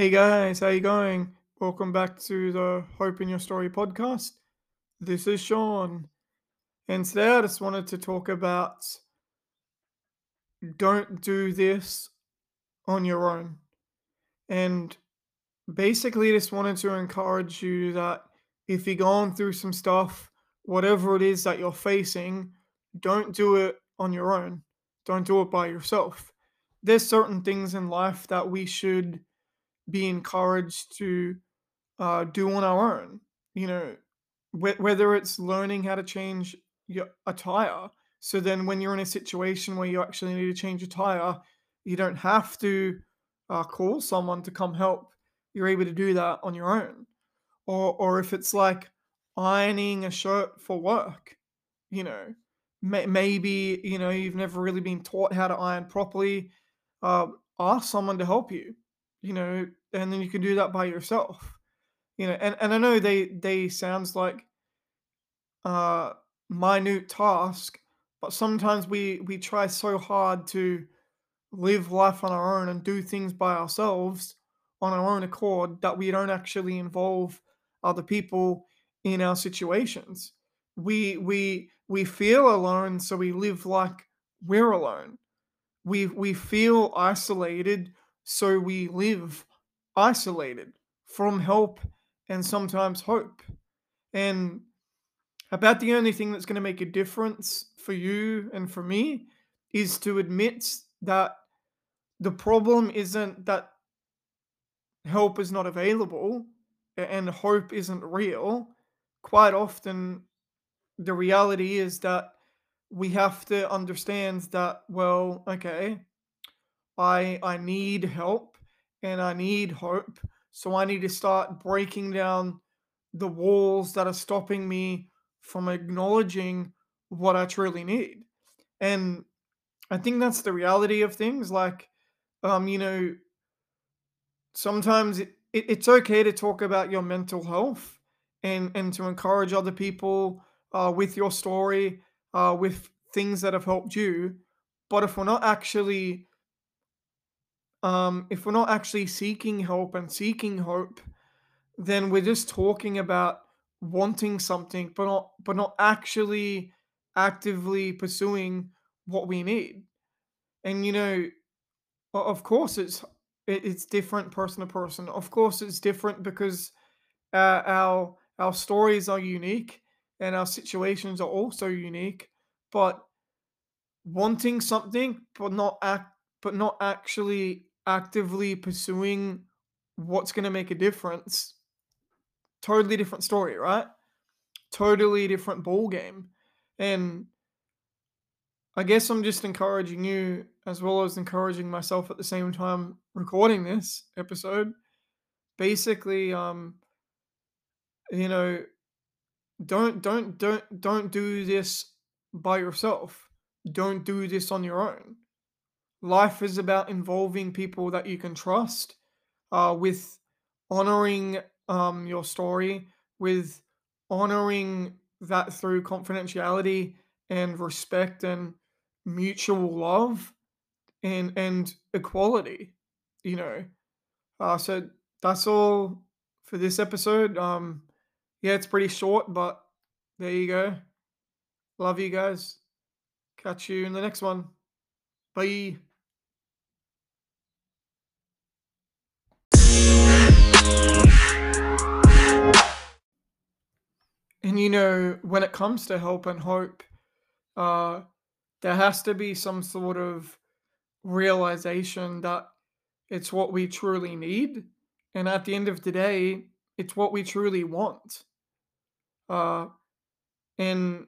Hey guys, how you going? Welcome back to the Hope in Your Story podcast. This is Sean, and today I just wanted to talk about don't do this on your own. And basically, just wanted to encourage you that if you're going through some stuff, whatever it is that you're facing, don't do it on your own. Don't do it by yourself. There's certain things in life that we should be encouraged to uh, do on our own. You know, wh- whether it's learning how to change your tire, so then when you're in a situation where you actually need to change a tire, you don't have to uh, call someone to come help. You're able to do that on your own. Or, or if it's like ironing a shirt for work, you know, may- maybe you know you've never really been taught how to iron properly. Uh, ask someone to help you. You know, and then you can do that by yourself. You know, and, and I know they they sounds like uh minute task, but sometimes we we try so hard to live life on our own and do things by ourselves on our own accord that we don't actually involve other people in our situations. We we we feel alone, so we live like we're alone. We we feel isolated, so we live isolated from help and sometimes hope. And about the only thing that's going to make a difference for you and for me is to admit that the problem isn't that help is not available and hope isn't real. Quite often, the reality is that we have to understand that, well, okay, I I need help and I need hope. So I need to start breaking down the walls that are stopping me from acknowledging what I truly need. And I think that's the reality of things. Like, um, you know, sometimes it, it, it's okay to talk about your mental health and and to encourage other people uh, with your story, uh, with things that have helped you. But if we're not actually um, if we're not actually seeking help and seeking hope, then we're just talking about wanting something, but not but not actually actively pursuing what we need. And you know, of course, it's it's different person to person. Of course, it's different because uh, our our stories are unique and our situations are also unique. But wanting something, but not act, but not actually actively pursuing what's going to make a difference totally different story, right? Totally different ball game. And I guess I'm just encouraging you as well as encouraging myself at the same time recording this episode. Basically, um, you know, don't don't don't don't do this by yourself. Don't do this on your own. Life is about involving people that you can trust, uh, with honoring um, your story, with honoring that through confidentiality and respect and mutual love and and equality. You know, uh, so that's all for this episode. Um, yeah, it's pretty short, but there you go. Love you guys. Catch you in the next one. Bye. And you know, when it comes to help and hope, uh, there has to be some sort of realization that it's what we truly need. And at the end of the day, it's what we truly want. Uh, and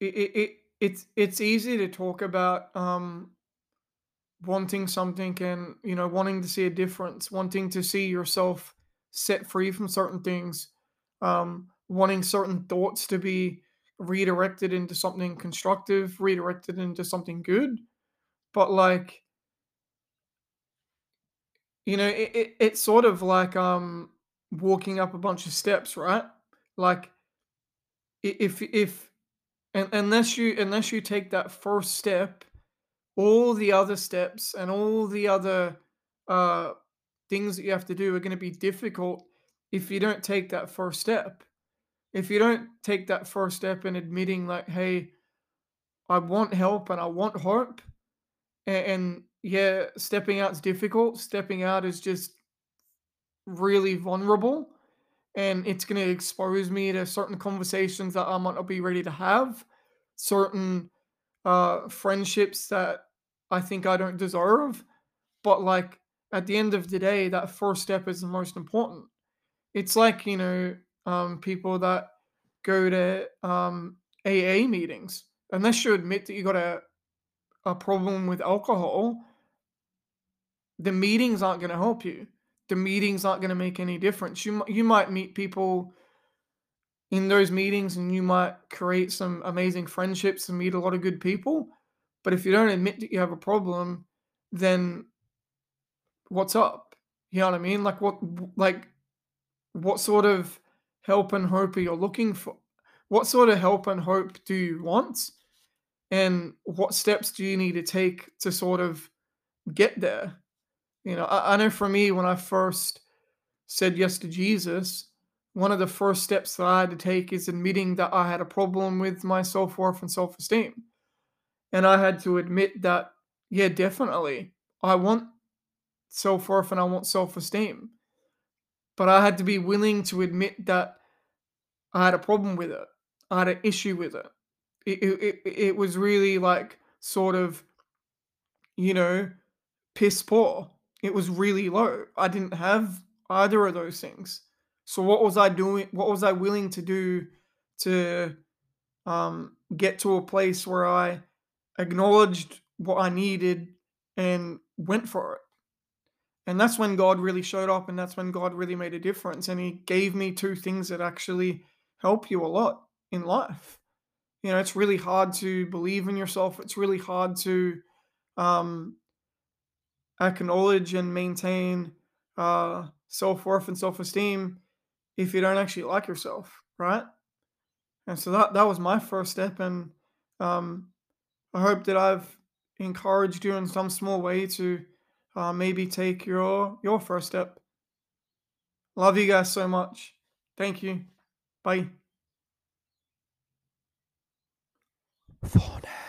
it, it, it it's it's easy to talk about um, wanting something and you know wanting to see a difference, wanting to see yourself set free from certain things, um, wanting certain thoughts to be redirected into something constructive, redirected into something good. But like you know, it, it it's sort of like um walking up a bunch of steps, right? Like if if and unless you unless you take that first step all the other steps and all the other uh things that you have to do are going to be difficult if you don't take that first step. If you don't take that first step in admitting, like, hey, I want help and I want hope. And, and yeah, stepping out is difficult. Stepping out is just really vulnerable. And it's going to expose me to certain conversations that I might not be ready to have, certain uh, friendships that I think I don't deserve. But like at the end of the day, that first step is the most important. It's like, you know, um, people that go to um, AA meetings, unless you admit that you got a, a problem with alcohol, the meetings aren't going to help you. The meetings aren't going to make any difference. You, you might meet people in those meetings and you might create some amazing friendships and meet a lot of good people. But if you don't admit that you have a problem, then what's up? You know what I mean? Like what like what sort of help and hope are you looking for? What sort of help and hope do you want? And what steps do you need to take to sort of get there? You know, I, I know for me, when I first said yes to Jesus, one of the first steps that I had to take is admitting that I had a problem with my self worth and self esteem. And I had to admit that, yeah, definitely, I want self worth and I want self esteem. But I had to be willing to admit that I had a problem with it, I had an issue with it. It, it, it, it was really like sort of, you know, piss poor. It was really low. I didn't have either of those things. So what was I doing? What was I willing to do to um, get to a place where I acknowledged what I needed and went for it? And that's when God really showed up, and that's when God really made a difference. And He gave me two things that actually help you a lot in life. You know, it's really hard to believe in yourself. It's really hard to um, acknowledge and maintain uh, self worth and self esteem if you don't actually like yourself, right? And so that that was my first step, and um, I hope that I've encouraged you in some small way to uh, maybe take your your first step. Love you guys so much. Thank you. Bye. For now.